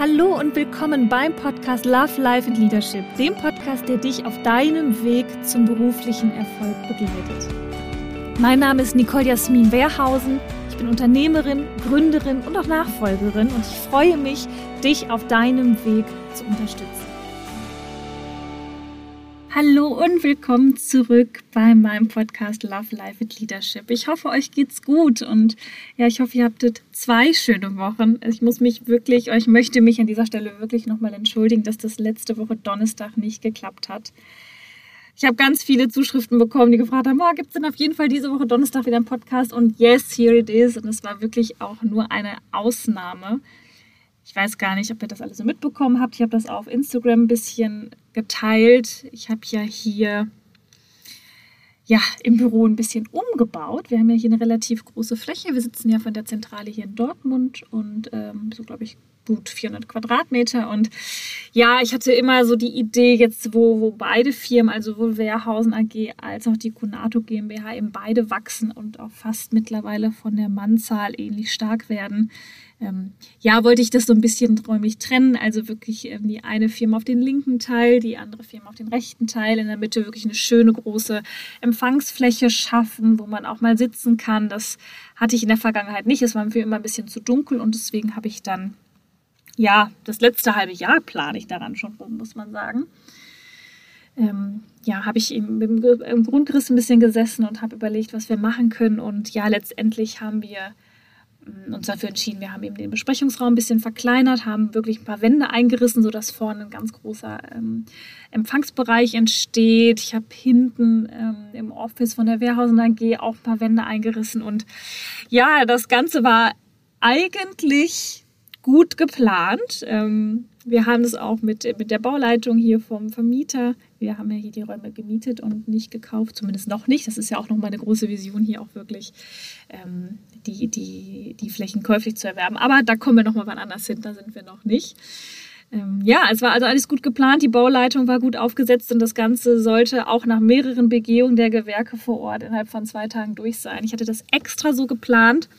Hallo und willkommen beim Podcast Love, Life and Leadership, dem Podcast, der dich auf deinem Weg zum beruflichen Erfolg begleitet. Mein Name ist Nicole Jasmin Wehrhausen. Ich bin Unternehmerin, Gründerin und auch Nachfolgerin und ich freue mich, dich auf deinem Weg zu unterstützen. Hallo und willkommen zurück bei meinem Podcast Love Life with Leadership. Ich hoffe, euch geht's gut und ja, ich hoffe, ihr habtet zwei schöne Wochen. Ich muss mich wirklich, ich möchte mich an dieser Stelle wirklich nochmal entschuldigen, dass das letzte Woche Donnerstag nicht geklappt hat. Ich habe ganz viele Zuschriften bekommen, die gefragt haben, oh, gibt es denn auf jeden Fall diese Woche Donnerstag wieder einen Podcast? Und yes, here it is. Und es war wirklich auch nur eine Ausnahme. Ich weiß gar nicht, ob ihr das alles so mitbekommen habt. Ich habe das auf Instagram ein bisschen geteilt. Ich habe ja hier ja, im Büro ein bisschen umgebaut. Wir haben ja hier eine relativ große Fläche. Wir sitzen ja von der Zentrale hier in Dortmund und ähm, so, glaube ich, gut 400 Quadratmeter. Und ja, ich hatte immer so die Idee, jetzt wo, wo beide Firmen, also sowohl Wehrhausen AG als auch die Kunato GmbH, eben beide wachsen und auch fast mittlerweile von der Mannzahl ähnlich stark werden, ähm, ja, wollte ich das so ein bisschen räumlich trennen. Also wirklich ähm, die eine Firma auf den linken Teil, die andere Firma auf den rechten Teil. In der Mitte wirklich eine schöne große Empfangsfläche schaffen, wo man auch mal sitzen kann. Das hatte ich in der Vergangenheit nicht. Es war mir immer ein bisschen zu dunkel und deswegen habe ich dann, ja, das letzte halbe Jahr plane ich daran schon rum, muss man sagen. Ähm, ja, habe ich im, im, Grundriss ein bisschen gesessen und habe überlegt, was wir machen können. Und ja, letztendlich haben wir uns dafür entschieden, wir haben eben den Besprechungsraum ein bisschen verkleinert, haben wirklich ein paar Wände eingerissen, sodass vorne ein ganz großer ähm, Empfangsbereich entsteht. Ich habe hinten ähm, im Office von der Wehrhausen AG auch ein paar Wände eingerissen und ja, das Ganze war eigentlich gut geplant. Ähm, wir haben es auch mit, mit der Bauleitung hier vom Vermieter. Wir haben ja hier die Räume gemietet und nicht gekauft, zumindest noch nicht. Das ist ja auch noch mal eine große Vision, hier auch wirklich ähm, die, die, die Flächen käuflich zu erwerben. Aber da kommen wir noch mal wann anders hin, da sind wir noch nicht. Ähm, ja, es war also alles gut geplant, die Bauleitung war gut aufgesetzt und das Ganze sollte auch nach mehreren Begehungen der Gewerke vor Ort innerhalb von zwei Tagen durch sein. Ich hatte das extra so geplant,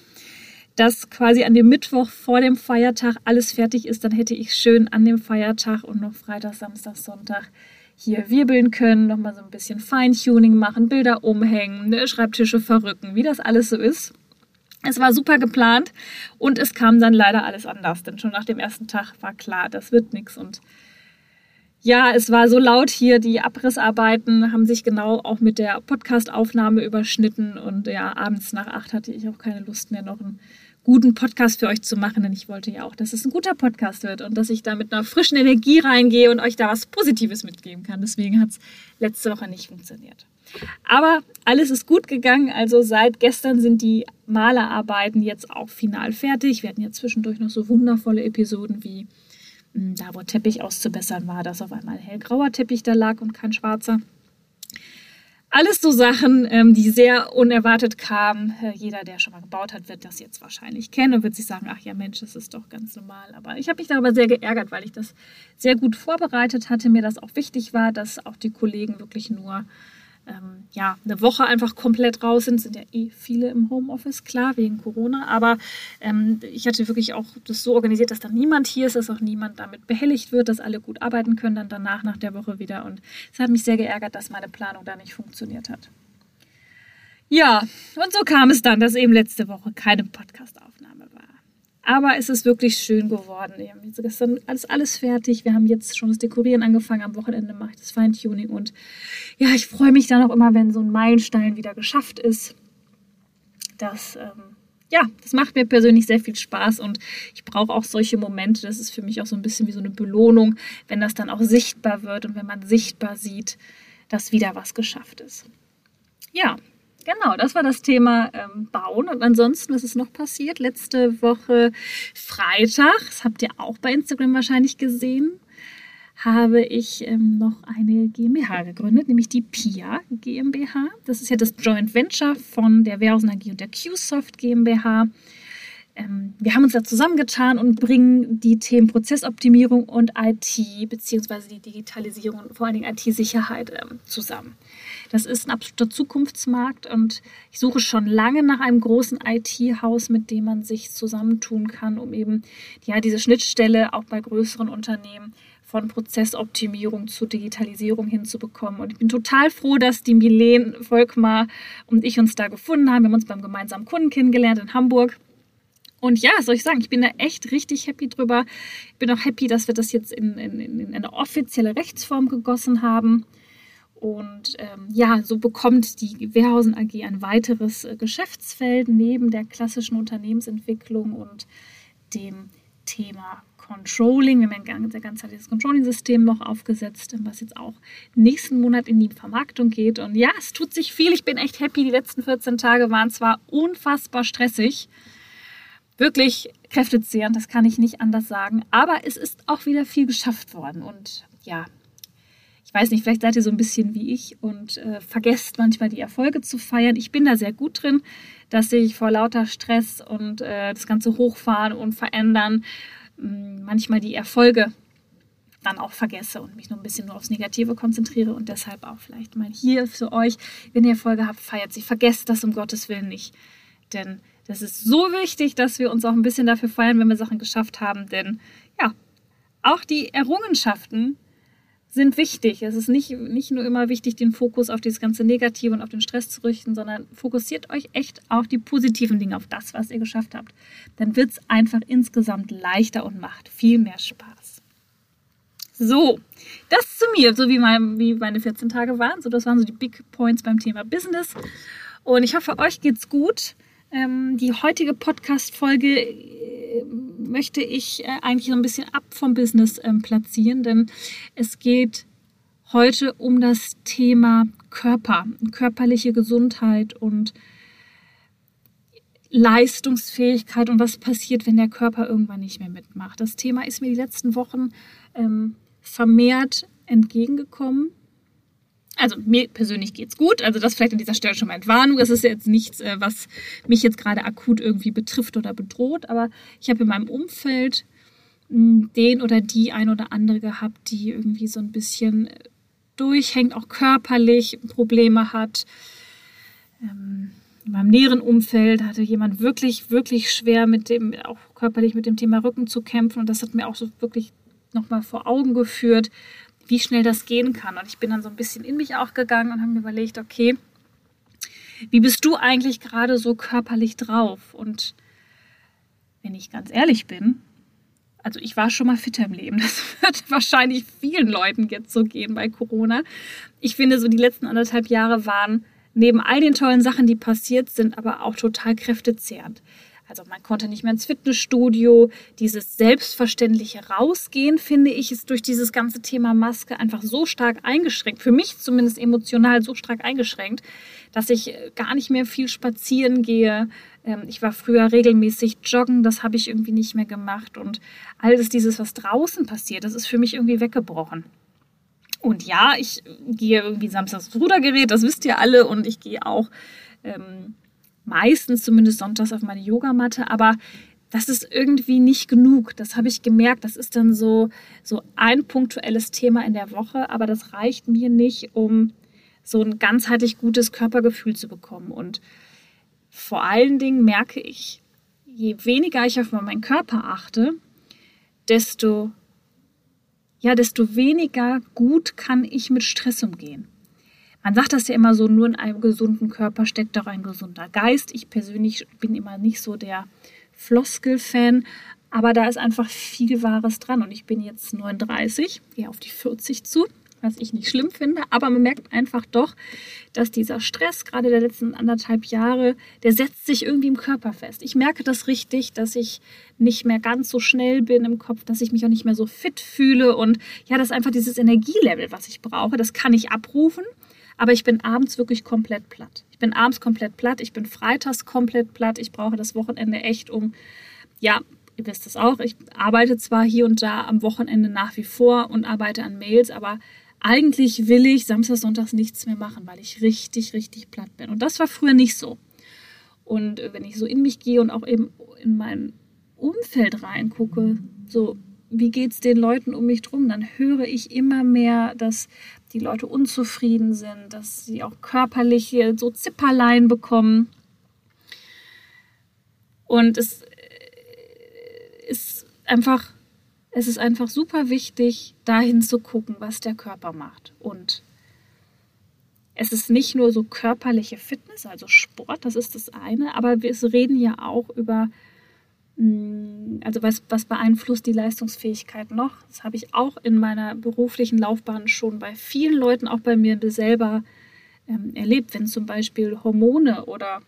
dass quasi an dem Mittwoch vor dem Feiertag alles fertig ist. Dann hätte ich schön an dem Feiertag und noch Freitag, Samstag, Sonntag hier wirbeln können, nochmal so ein bisschen Feintuning machen, Bilder umhängen, ne, Schreibtische verrücken, wie das alles so ist. Es war super geplant und es kam dann leider alles anders, denn schon nach dem ersten Tag war klar, das wird nichts und ja, es war so laut hier, die Abrissarbeiten haben sich genau auch mit der Podcastaufnahme überschnitten und ja, abends nach acht hatte ich auch keine Lust mehr, noch einen guten Podcast für euch zu machen, denn ich wollte ja auch, dass es ein guter Podcast wird und dass ich da mit einer frischen Energie reingehe und euch da was Positives mitgeben kann. Deswegen hat es letzte Woche nicht funktioniert. Aber alles ist gut gegangen. Also seit gestern sind die Malerarbeiten jetzt auch final fertig. Wir hatten ja zwischendurch noch so wundervolle Episoden wie hm, da, wo Teppich auszubessern war, dass auf einmal ein hellgrauer Teppich da lag und kein schwarzer. Alles so Sachen, ähm, die sehr unerwartet kamen. Äh, jeder, der schon mal gebaut hat, wird das jetzt wahrscheinlich kennen und wird sich sagen, ach ja Mensch, das ist doch ganz normal. Aber ich habe mich darüber sehr geärgert, weil ich das sehr gut vorbereitet hatte, mir das auch wichtig war, dass auch die Kollegen wirklich nur ähm, ja, eine Woche einfach komplett raus sind, sind ja eh viele im Homeoffice, klar, wegen Corona. Aber ähm, ich hatte wirklich auch das so organisiert, dass dann niemand hier ist, dass auch niemand damit behelligt wird, dass alle gut arbeiten können, dann danach nach der Woche wieder. Und es hat mich sehr geärgert, dass meine Planung da nicht funktioniert hat. Ja, und so kam es dann, dass eben letzte Woche keine Podcastaufnahme war. Aber es ist wirklich schön geworden. Wir haben jetzt gestern alles, alles fertig. Wir haben jetzt schon das Dekorieren angefangen. Am Wochenende mache ich das Feintuning. Und ja, ich freue mich dann auch immer, wenn so ein Meilenstein wieder geschafft ist. Das, ähm, ja, das macht mir persönlich sehr viel Spaß. Und ich brauche auch solche Momente. Das ist für mich auch so ein bisschen wie so eine Belohnung, wenn das dann auch sichtbar wird und wenn man sichtbar sieht, dass wieder was geschafft ist. Ja, Genau, das war das Thema ähm, Bauen. Und ansonsten, was ist noch passiert? Letzte Woche Freitag, das habt ihr auch bei Instagram wahrscheinlich gesehen, habe ich ähm, noch eine GmbH gegründet, nämlich die PIA GmbH. Das ist ja das Joint Venture von der Wehrhausen AG und der QSoft GmbH. Ähm, wir haben uns da zusammengetan und bringen die Themen Prozessoptimierung und IT beziehungsweise die Digitalisierung und vor allen Dingen IT-Sicherheit ähm, zusammen. Das ist ein absoluter Zukunftsmarkt und ich suche schon lange nach einem großen IT-Haus, mit dem man sich zusammentun kann, um eben ja diese Schnittstelle auch bei größeren Unternehmen von Prozessoptimierung zu Digitalisierung hinzubekommen. Und ich bin total froh, dass die Milen Volkmar und ich uns da gefunden haben. Wir haben uns beim gemeinsamen Kunden kennengelernt in Hamburg. Und ja, soll ich sagen, ich bin da echt richtig happy drüber. Ich bin auch happy, dass wir das jetzt in, in, in eine offizielle Rechtsform gegossen haben. Und ähm, ja, so bekommt die Wehrhausen AG ein weiteres äh, Geschäftsfeld neben der klassischen Unternehmensentwicklung und dem Thema Controlling. Wir haben ein ganzheitliches Controlling-System noch aufgesetzt, was jetzt auch nächsten Monat in die Vermarktung geht. Und ja, es tut sich viel. Ich bin echt happy. Die letzten 14 Tage waren zwar unfassbar stressig, wirklich kräftezehrend, das kann ich nicht anders sagen. Aber es ist auch wieder viel geschafft worden. Und ja, ich weiß nicht, vielleicht seid ihr so ein bisschen wie ich und äh, vergesst manchmal die Erfolge zu feiern. Ich bin da sehr gut drin, dass ich vor lauter Stress und äh, das ganze Hochfahren und Verändern manchmal die Erfolge dann auch vergesse und mich nur ein bisschen nur aufs Negative konzentriere und deshalb auch vielleicht mal hier für euch, wenn ihr Erfolge habt, feiert sie. Vergesst das um Gottes Willen nicht. Denn das ist so wichtig, dass wir uns auch ein bisschen dafür feiern, wenn wir Sachen geschafft haben. Denn ja, auch die Errungenschaften sind wichtig. Es ist nicht, nicht nur immer wichtig, den Fokus auf dieses ganze Negative und auf den Stress zu richten, sondern fokussiert euch echt auf die positiven Dinge, auf das, was ihr geschafft habt. Dann wird es einfach insgesamt leichter und macht viel mehr Spaß. So, das zu mir, so wie, mein, wie meine 14 Tage waren. So, das waren so die Big Points beim Thema Business. Und ich hoffe, euch geht's gut. Ähm, die heutige Podcast-Folge äh, möchte ich äh, eigentlich so ein bisschen ab vom Business ähm, platzieren, denn es geht heute um das Thema Körper, körperliche Gesundheit und Leistungsfähigkeit und was passiert, wenn der Körper irgendwann nicht mehr mitmacht. Das Thema ist mir die letzten Wochen ähm, vermehrt entgegengekommen also mir persönlich geht's gut. Also das vielleicht an dieser Stelle schon mal Entwarnung. Das ist jetzt nichts, äh, was mich jetzt gerade akut irgendwie betrifft oder bedroht. Aber ich habe in meinem Umfeld hm, den oder die ein oder andere gehabt, die irgendwie so ein bisschen durchhängt, auch körperlich Probleme hat. Ähm, in meinem näheren Umfeld hatte jemand wirklich, wirklich schwer mit dem, auch körperlich mit dem Thema Rücken zu kämpfen. Und das hat mir auch so wirklich nochmal vor Augen geführt, wie schnell das gehen kann. Und ich bin dann so ein bisschen in mich auch gegangen und habe mir überlegt, okay, wie bist du eigentlich gerade so körperlich drauf? Und wenn ich ganz ehrlich bin, also ich war schon mal fitter im Leben. Das wird wahrscheinlich vielen Leuten jetzt so gehen bei Corona. Ich finde, so die letzten anderthalb Jahre waren neben all den tollen Sachen, die passiert sind, aber auch total kräftezehrend. Also man konnte nicht mehr ins Fitnessstudio. Dieses selbstverständliche Rausgehen, finde ich, ist durch dieses ganze Thema Maske einfach so stark eingeschränkt. Für mich zumindest emotional so stark eingeschränkt, dass ich äh, gar nicht mehr viel spazieren gehe. Ähm, ich war früher regelmäßig joggen, das habe ich irgendwie nicht mehr gemacht. Und alles dieses, was draußen passiert, das ist für mich irgendwie weggebrochen. Und ja, ich gehe irgendwie samstags Rudergerät, das wisst ihr alle. Und ich gehe auch ähm, meistens zumindest sonntags auf meine Yogamatte, aber das ist irgendwie nicht genug. Das habe ich gemerkt. Das ist dann so, so ein punktuelles Thema in der Woche, aber das reicht mir nicht, um so ein ganzheitlich gutes Körpergefühl zu bekommen. Und vor allen Dingen merke ich, je weniger ich auf meinen Körper achte, desto, ja, desto weniger gut kann ich mit Stress umgehen. Man sagt das ja immer so, nur in einem gesunden Körper steckt auch ein gesunder Geist. Ich persönlich bin immer nicht so der Floskel-Fan, aber da ist einfach viel Wahres dran. Und ich bin jetzt 39, gehe auf die 40 zu, was ich nicht schlimm finde. Aber man merkt einfach doch, dass dieser Stress, gerade der letzten anderthalb Jahre, der setzt sich irgendwie im Körper fest. Ich merke das richtig, dass ich nicht mehr ganz so schnell bin im Kopf, dass ich mich auch nicht mehr so fit fühle. Und ja, das ist einfach dieses Energielevel, was ich brauche. Das kann ich abrufen. Aber ich bin abends wirklich komplett platt. Ich bin abends komplett platt. Ich bin freitags komplett platt. Ich brauche das Wochenende echt um, ja, ihr wisst es auch. Ich arbeite zwar hier und da am Wochenende nach wie vor und arbeite an Mails, aber eigentlich will ich samstags, sonntags nichts mehr machen, weil ich richtig, richtig platt bin. Und das war früher nicht so. Und wenn ich so in mich gehe und auch eben in mein Umfeld reingucke, so wie geht es den Leuten um mich drum, dann höre ich immer mehr, dass die Leute unzufrieden sind, dass sie auch körperliche so Zipperlein bekommen. Und es äh, ist einfach, es ist einfach super wichtig, dahin zu gucken, was der Körper macht. Und es ist nicht nur so körperliche Fitness, also Sport, das ist das eine, aber wir reden ja auch über also was, was beeinflusst die Leistungsfähigkeit noch? Das habe ich auch in meiner beruflichen Laufbahn schon bei vielen Leuten, auch bei mir selber ähm, erlebt, wenn zum Beispiel Hormone oder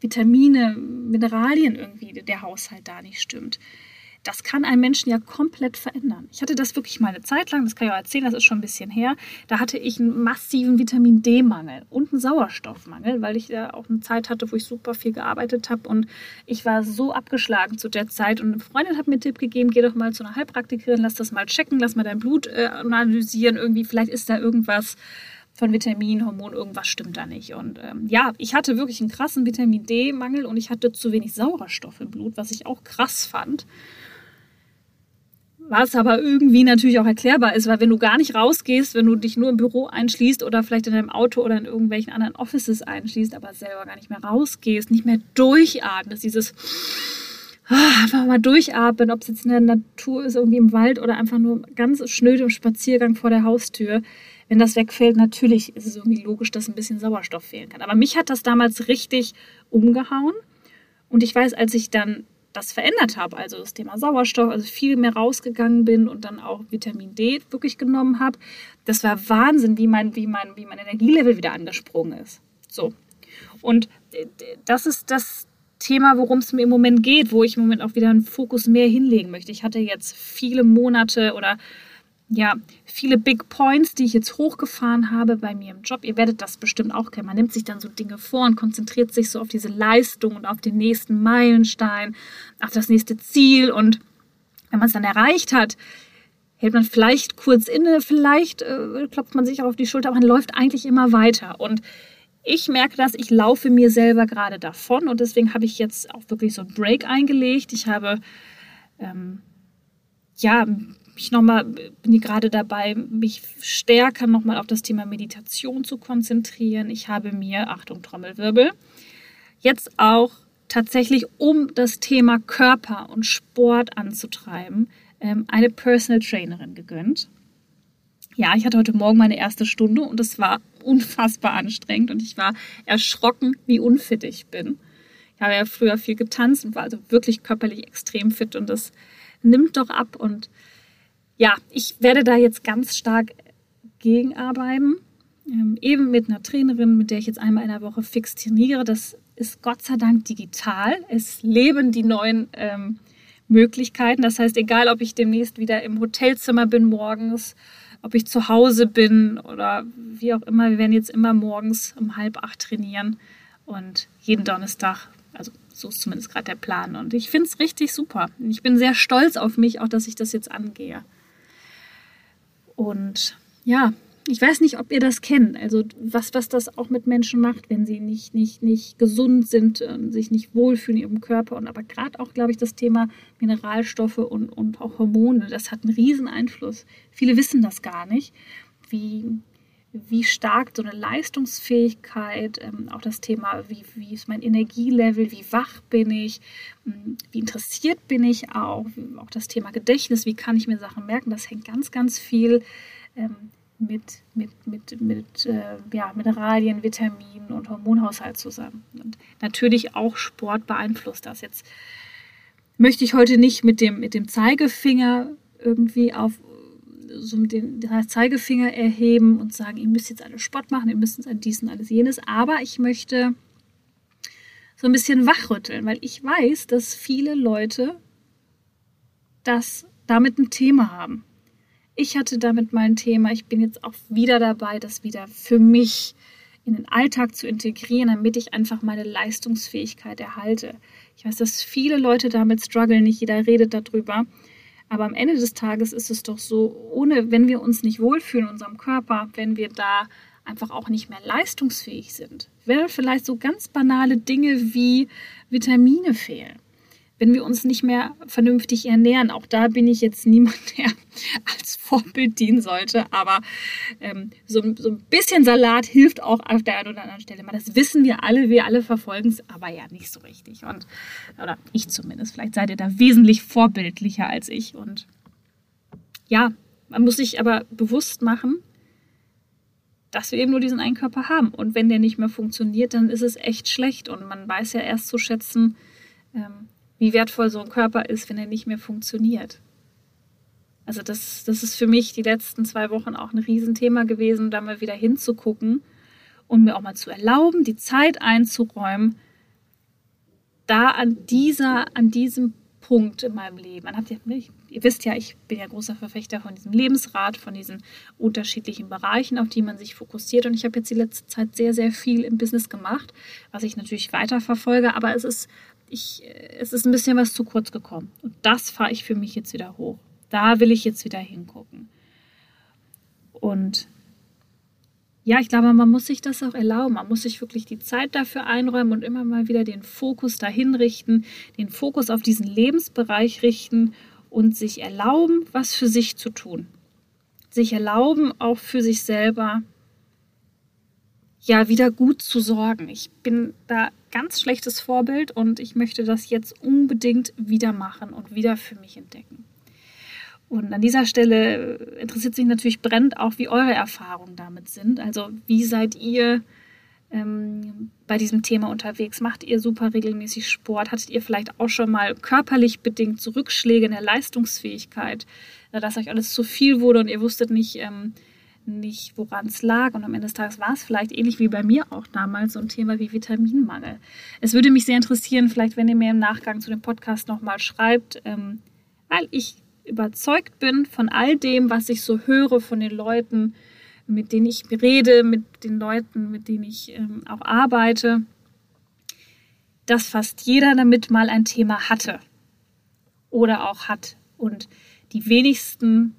Vitamine, Mineralien irgendwie der Haushalt da nicht stimmt das kann einen Menschen ja komplett verändern. Ich hatte das wirklich mal eine Zeit lang, das kann ich auch erzählen, das ist schon ein bisschen her. Da hatte ich einen massiven Vitamin D-Mangel und einen Sauerstoffmangel, weil ich ja auch eine Zeit hatte, wo ich super viel gearbeitet habe und ich war so abgeschlagen zu der Zeit. Und eine Freundin hat mir einen Tipp gegeben, geh doch mal zu einer Heilpraktikerin, lass das mal checken, lass mal dein Blut äh, analysieren. Irgendwie, vielleicht ist da irgendwas von Vitamin, Hormon, irgendwas stimmt da nicht. Und ähm, ja, ich hatte wirklich einen krassen Vitamin D-Mangel und ich hatte zu wenig Sauerstoff im Blut, was ich auch krass fand was aber irgendwie natürlich auch erklärbar ist, weil wenn du gar nicht rausgehst, wenn du dich nur im Büro einschließt oder vielleicht in deinem Auto oder in irgendwelchen anderen Offices einschließt, aber selber gar nicht mehr rausgehst, nicht mehr durchatmest, dieses ah, einfach mal durchatmen, ob es jetzt in der Natur ist, irgendwie im Wald oder einfach nur ganz schnöd im Spaziergang vor der Haustür. Wenn das wegfällt, natürlich ist es irgendwie logisch, dass ein bisschen Sauerstoff fehlen kann. Aber mich hat das damals richtig umgehauen. Und ich weiß, als ich dann das verändert habe, also das Thema Sauerstoff, also viel mehr rausgegangen bin und dann auch Vitamin D wirklich genommen habe. Das war Wahnsinn, wie mein, wie mein, wie mein Energielevel wieder angesprungen ist. So. Und das ist das Thema, worum es mir im Moment geht, wo ich im Moment auch wieder einen Fokus mehr hinlegen möchte. Ich hatte jetzt viele Monate oder ja, viele Big Points, die ich jetzt hochgefahren habe bei mir im Job. Ihr werdet das bestimmt auch kennen. Man nimmt sich dann so Dinge vor und konzentriert sich so auf diese Leistung und auf den nächsten Meilenstein, auf das nächste Ziel. Und wenn man es dann erreicht hat, hält man vielleicht kurz inne, vielleicht äh, klopft man sich auch auf die Schulter, aber man läuft eigentlich immer weiter. Und ich merke das, ich laufe mir selber gerade davon und deswegen habe ich jetzt auch wirklich so einen Break eingelegt. Ich habe ähm, ja mich nochmal, bin ich gerade dabei, mich stärker nochmal auf das Thema Meditation zu konzentrieren. Ich habe mir, Achtung, Trommelwirbel, jetzt auch tatsächlich, um das Thema Körper und Sport anzutreiben, ähm, eine Personal Trainerin gegönnt. Ja, ich hatte heute Morgen meine erste Stunde und es war unfassbar anstrengend und ich war erschrocken, wie unfit ich bin. Ich habe ja früher viel getanzt und war also wirklich körperlich extrem fit und das nimmt doch ab und ja, ich werde da jetzt ganz stark gegenarbeiten. Ähm, eben mit einer Trainerin, mit der ich jetzt einmal in der Woche fix trainiere. Das ist Gott sei Dank digital. Es leben die neuen ähm, Möglichkeiten. Das heißt, egal ob ich demnächst wieder im Hotelzimmer bin morgens, ob ich zu Hause bin oder wie auch immer, wir werden jetzt immer morgens um halb acht trainieren und jeden Donnerstag, also so ist zumindest gerade der Plan. Und ich finde es richtig super. Ich bin sehr stolz auf mich, auch dass ich das jetzt angehe. Und ja, ich weiß nicht, ob ihr das kennt. Also was, was das auch mit Menschen macht, wenn sie nicht, nicht, nicht gesund sind, und sich nicht wohlfühlen in ihrem Körper. Und aber gerade auch, glaube ich, das Thema Mineralstoffe und, und auch Hormone, das hat einen riesen Einfluss. Viele wissen das gar nicht, wie, wie stark so eine Leistungsfähigkeit, ähm, auch das Thema, wie, wie ist mein Energielevel, wie wach bin ich, ähm, wie interessiert bin ich auch, auch das Thema Gedächtnis, wie kann ich mir Sachen merken, das hängt ganz, ganz viel ähm, mit, mit, mit, mit äh, ja, Mineralien, Vitaminen und Hormonhaushalt zusammen. Und natürlich auch Sport beeinflusst das. Jetzt möchte ich heute nicht mit dem, mit dem Zeigefinger irgendwie auf so mit dem Zeigefinger erheben und sagen, ihr müsst jetzt alle Sport machen, ihr müsst jetzt dies und alles jenes. Aber ich möchte so ein bisschen wachrütteln, weil ich weiß, dass viele Leute das damit ein Thema haben. Ich hatte damit mal ein Thema. Ich bin jetzt auch wieder dabei, das wieder für mich in den Alltag zu integrieren, damit ich einfach meine Leistungsfähigkeit erhalte. Ich weiß, dass viele Leute damit strugglen, nicht jeder redet darüber. Aber am Ende des Tages ist es doch so, ohne, wenn wir uns nicht wohlfühlen in unserem Körper, wenn wir da einfach auch nicht mehr leistungsfähig sind, wenn vielleicht so ganz banale Dinge wie Vitamine fehlen, wenn wir uns nicht mehr vernünftig ernähren. Auch da bin ich jetzt niemand, der als Vorbild dienen sollte. Aber ähm, so, so, ein bisschen Salat hilft auch auf der einen oder anderen Stelle. Das wissen wir alle, wir alle verfolgen es, aber ja nicht so richtig. Und, oder ich zumindest. Vielleicht seid ihr da wesentlich vorbildlicher als ich. Und ja, man muss sich aber bewusst machen, dass wir eben nur diesen einen Körper haben. Und wenn der nicht mehr funktioniert, dann ist es echt schlecht. Und man weiß ja erst zu schätzen, ähm, wie wertvoll so ein Körper ist, wenn er nicht mehr funktioniert. Also das, das ist für mich die letzten zwei Wochen auch ein Riesenthema gewesen, da mal wieder hinzugucken und mir auch mal zu erlauben, die Zeit einzuräumen, da an dieser, an diesem Punkt in meinem Leben. Man hat ja, ihr wisst ja, ich bin ja großer Verfechter von diesem Lebensrat, von diesen unterschiedlichen Bereichen, auf die man sich fokussiert. Und ich habe jetzt die letzte Zeit sehr, sehr viel im Business gemacht, was ich natürlich weiterverfolge. Aber es ist ich, es ist ein bisschen was zu kurz gekommen. Und das fahre ich für mich jetzt wieder hoch. Da will ich jetzt wieder hingucken. Und ja, ich glaube, man muss sich das auch erlauben. Man muss sich wirklich die Zeit dafür einräumen und immer mal wieder den Fokus dahin richten, den Fokus auf diesen Lebensbereich richten und sich erlauben, was für sich zu tun. Sich erlauben, auch für sich selber ja wieder gut zu sorgen. Ich bin da ganz schlechtes Vorbild und ich möchte das jetzt unbedingt wieder machen und wieder für mich entdecken. Und an dieser Stelle interessiert sich natürlich brennend auch, wie eure Erfahrungen damit sind. Also wie seid ihr ähm, bei diesem Thema unterwegs? Macht ihr super regelmäßig Sport? Hattet ihr vielleicht auch schon mal körperlich bedingt Zurückschläge in der Leistungsfähigkeit, dass euch alles zu viel wurde und ihr wusstet nicht, ähm, nicht, woran es lag. Und am Ende des Tages war es vielleicht ähnlich wie bei mir auch damals so ein Thema wie Vitaminmangel. Es würde mich sehr interessieren, vielleicht wenn ihr mir im Nachgang zu dem Podcast nochmal schreibt, ähm, weil ich überzeugt bin von all dem, was ich so höre von den Leuten, mit denen ich rede, mit den Leuten, mit denen ich ähm, auch arbeite, dass fast jeder damit mal ein Thema hatte oder auch hat. Und die wenigsten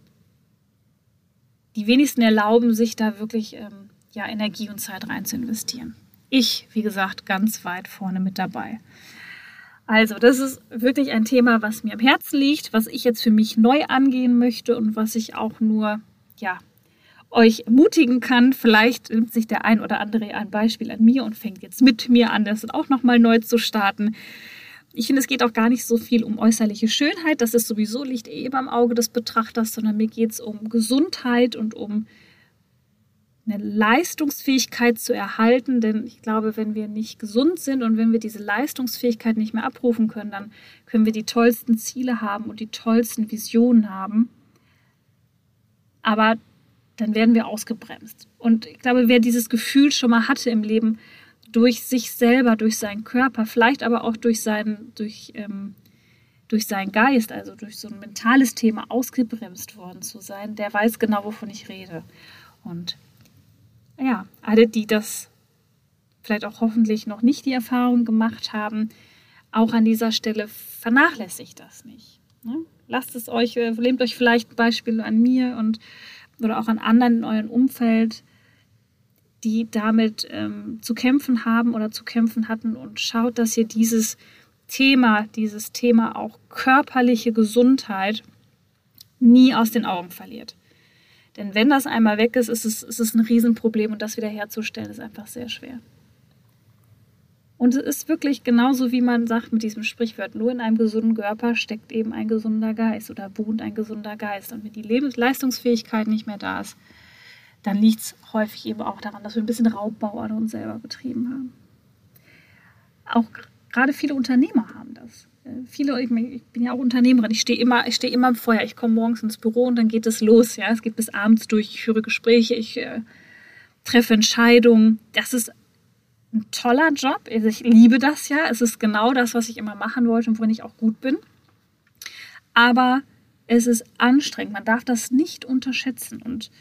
die wenigsten erlauben sich da wirklich ähm, ja, Energie und Zeit rein zu investieren. Ich, wie gesagt, ganz weit vorne mit dabei. Also, das ist wirklich ein Thema, was mir am Herzen liegt, was ich jetzt für mich neu angehen möchte und was ich auch nur, ja, euch ermutigen kann. Vielleicht nimmt sich der ein oder andere ein Beispiel an mir und fängt jetzt mit mir an, das auch nochmal neu zu starten. Ich finde, es geht auch gar nicht so viel um äußerliche Schönheit. Das ist sowieso liegt eh beim Auge des Betrachters, sondern mir geht es um Gesundheit und um eine Leistungsfähigkeit zu erhalten. Denn ich glaube, wenn wir nicht gesund sind und wenn wir diese Leistungsfähigkeit nicht mehr abrufen können, dann können wir die tollsten Ziele haben und die tollsten Visionen haben. Aber dann werden wir ausgebremst. Und ich glaube, wer dieses Gefühl schon mal hatte im Leben, durch sich selber, durch seinen Körper, vielleicht aber auch durch seinen, durch, ähm, durch seinen Geist, also durch so ein mentales Thema ausgebremst worden zu sein, der weiß genau, wovon ich rede. Und ja, alle, die das vielleicht auch hoffentlich noch nicht die Erfahrung gemacht haben, auch an dieser Stelle vernachlässigt das nicht. Ne? Lasst es euch, äh, nehmt euch vielleicht ein Beispiel an mir und oder auch an anderen in eurem Umfeld die damit ähm, zu kämpfen haben oder zu kämpfen hatten und schaut, dass ihr dieses Thema, dieses Thema auch körperliche Gesundheit nie aus den Augen verliert. Denn wenn das einmal weg ist, ist es, ist es ein Riesenproblem und das wiederherzustellen ist einfach sehr schwer. Und es ist wirklich genauso, wie man sagt mit diesem Sprichwort, nur in einem gesunden Körper steckt eben ein gesunder Geist oder wohnt ein gesunder Geist. Und wenn die Lebensleistungsfähigkeit nicht mehr da ist, dann liegt es häufig eben auch daran, dass wir ein bisschen Raubbau an uns selber betrieben haben. Auch gerade viele Unternehmer haben das. Äh, viele, ich bin ja auch Unternehmerin, ich stehe immer, ich immer im Feuer. Ich komme morgens ins Büro und dann geht es los. Ja, es geht bis abends durch. Ich führe Gespräche, ich äh, treffe Entscheidungen. Das ist ein toller Job. Also ich liebe das ja. Es ist genau das, was ich immer machen wollte und worin ich auch gut bin. Aber es ist anstrengend. Man darf das nicht unterschätzen. Und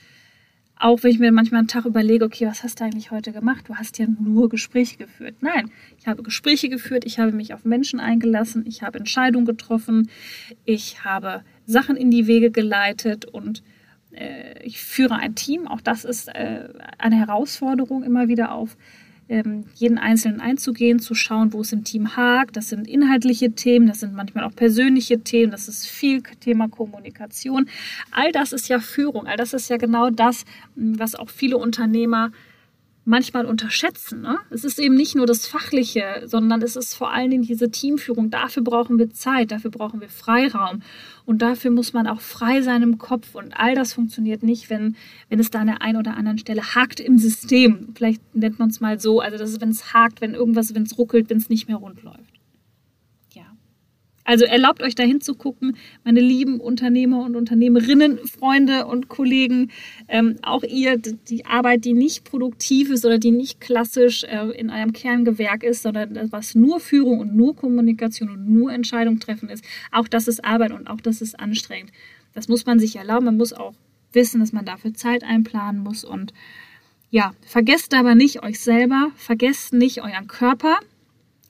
auch wenn ich mir manchmal einen Tag überlege, okay, was hast du eigentlich heute gemacht? Du hast ja nur Gespräche geführt. Nein, ich habe Gespräche geführt, ich habe mich auf Menschen eingelassen, ich habe Entscheidungen getroffen, ich habe Sachen in die Wege geleitet und äh, ich führe ein Team. Auch das ist äh, eine Herausforderung immer wieder auf jeden Einzelnen einzugehen, zu schauen, wo es im Team hakt. Das sind inhaltliche Themen, das sind manchmal auch persönliche Themen, das ist viel Thema Kommunikation. All das ist ja Führung, all das ist ja genau das, was auch viele Unternehmer manchmal unterschätzen. Ne? Es ist eben nicht nur das Fachliche, sondern es ist vor allen Dingen diese Teamführung. Dafür brauchen wir Zeit, dafür brauchen wir Freiraum und dafür muss man auch frei sein im Kopf. Und all das funktioniert nicht, wenn, wenn es da an der einen oder anderen Stelle hakt im System. Vielleicht nennt man es mal so, also das ist, wenn es hakt, wenn irgendwas, wenn es ruckelt, wenn es nicht mehr rund läuft. Also erlaubt euch dahin zu gucken, meine lieben Unternehmer und Unternehmerinnen, Freunde und Kollegen, ähm, auch ihr, die Arbeit, die nicht produktiv ist oder die nicht klassisch äh, in eurem Kerngewerk ist, sondern was nur Führung und nur Kommunikation und nur Entscheidung treffen ist, auch das ist Arbeit und auch das ist anstrengend. Das muss man sich erlauben. Man muss auch wissen, dass man dafür Zeit einplanen muss und ja, vergesst aber nicht euch selber, vergesst nicht euren Körper,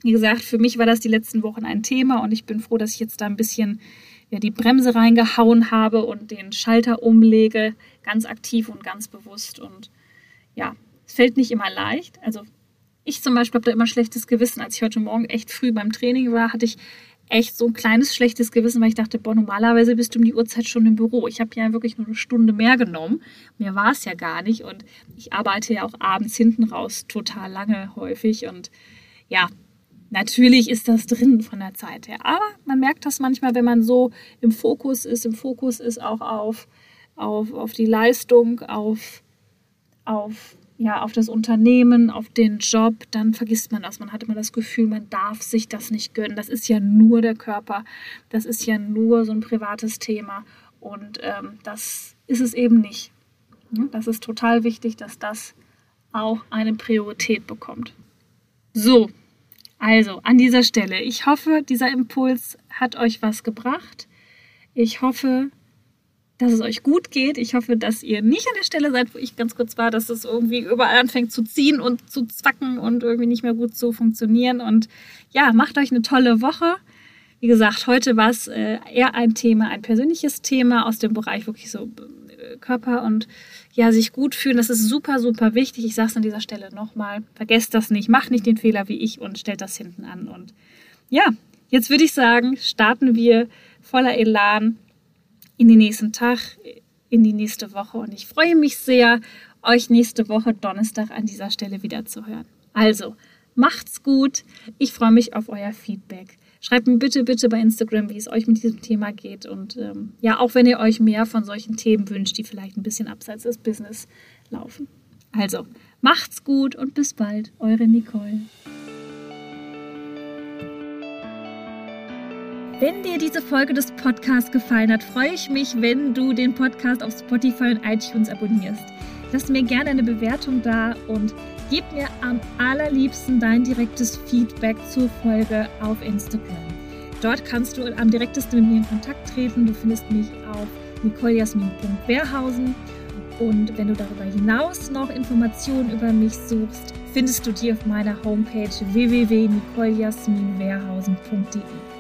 wie gesagt, für mich war das die letzten Wochen ein Thema und ich bin froh, dass ich jetzt da ein bisschen ja, die Bremse reingehauen habe und den Schalter umlege, ganz aktiv und ganz bewusst. Und ja, es fällt nicht immer leicht. Also ich zum Beispiel habe da immer schlechtes Gewissen. Als ich heute Morgen echt früh beim Training war, hatte ich echt so ein kleines schlechtes Gewissen, weil ich dachte, boah, normalerweise bist du um die Uhrzeit schon im Büro. Ich habe ja wirklich nur eine Stunde mehr genommen. Mir war es ja gar nicht und ich arbeite ja auch abends hinten raus total lange häufig und ja, Natürlich ist das drin von der Zeit her, aber man merkt das manchmal, wenn man so im Fokus ist. Im Fokus ist auch auf, auf, auf die Leistung, auf, auf, ja, auf das Unternehmen, auf den Job, dann vergisst man das. Man hat immer das Gefühl, man darf sich das nicht gönnen. Das ist ja nur der Körper, das ist ja nur so ein privates Thema und ähm, das ist es eben nicht. Das ist total wichtig, dass das auch eine Priorität bekommt. So, also an dieser Stelle, ich hoffe, dieser Impuls hat euch was gebracht. Ich hoffe, dass es euch gut geht. Ich hoffe, dass ihr nicht an der Stelle seid, wo ich ganz kurz war, dass es irgendwie überall anfängt zu ziehen und zu zwacken und irgendwie nicht mehr gut zu funktionieren. Und ja, macht euch eine tolle Woche. Wie gesagt, heute war es äh, eher ein Thema, ein persönliches Thema aus dem Bereich wirklich so äh, Körper und ja, sich gut fühlen. Das ist super, super wichtig. Ich sage es an dieser Stelle nochmal. Vergesst das nicht. Macht nicht den Fehler wie ich und stellt das hinten an. Und ja, jetzt würde ich sagen, starten wir voller Elan in den nächsten Tag, in die nächste Woche. Und ich freue mich sehr, euch nächste Woche Donnerstag an dieser Stelle wieder zu hören. Also, macht's gut. Ich freue mich auf euer Feedback. Schreibt mir bitte, bitte bei Instagram, wie es euch mit diesem Thema geht. Und ähm, ja, auch wenn ihr euch mehr von solchen Themen wünscht, die vielleicht ein bisschen abseits des Business laufen. Also, macht's gut und bis bald, eure Nicole. Wenn dir diese Folge des Podcasts gefallen hat, freue ich mich, wenn du den Podcast auf Spotify und iTunes abonnierst. Lass mir gerne eine Bewertung da und Gib mir am allerliebsten dein direktes Feedback zur Folge auf Instagram. Dort kannst du am direktesten mit mir in Kontakt treten. Du findest mich auf nicolejasmin.wehrhausen. Und wenn du darüber hinaus noch Informationen über mich suchst, findest du die auf meiner Homepage www.nicolejasminwehrhausen.de.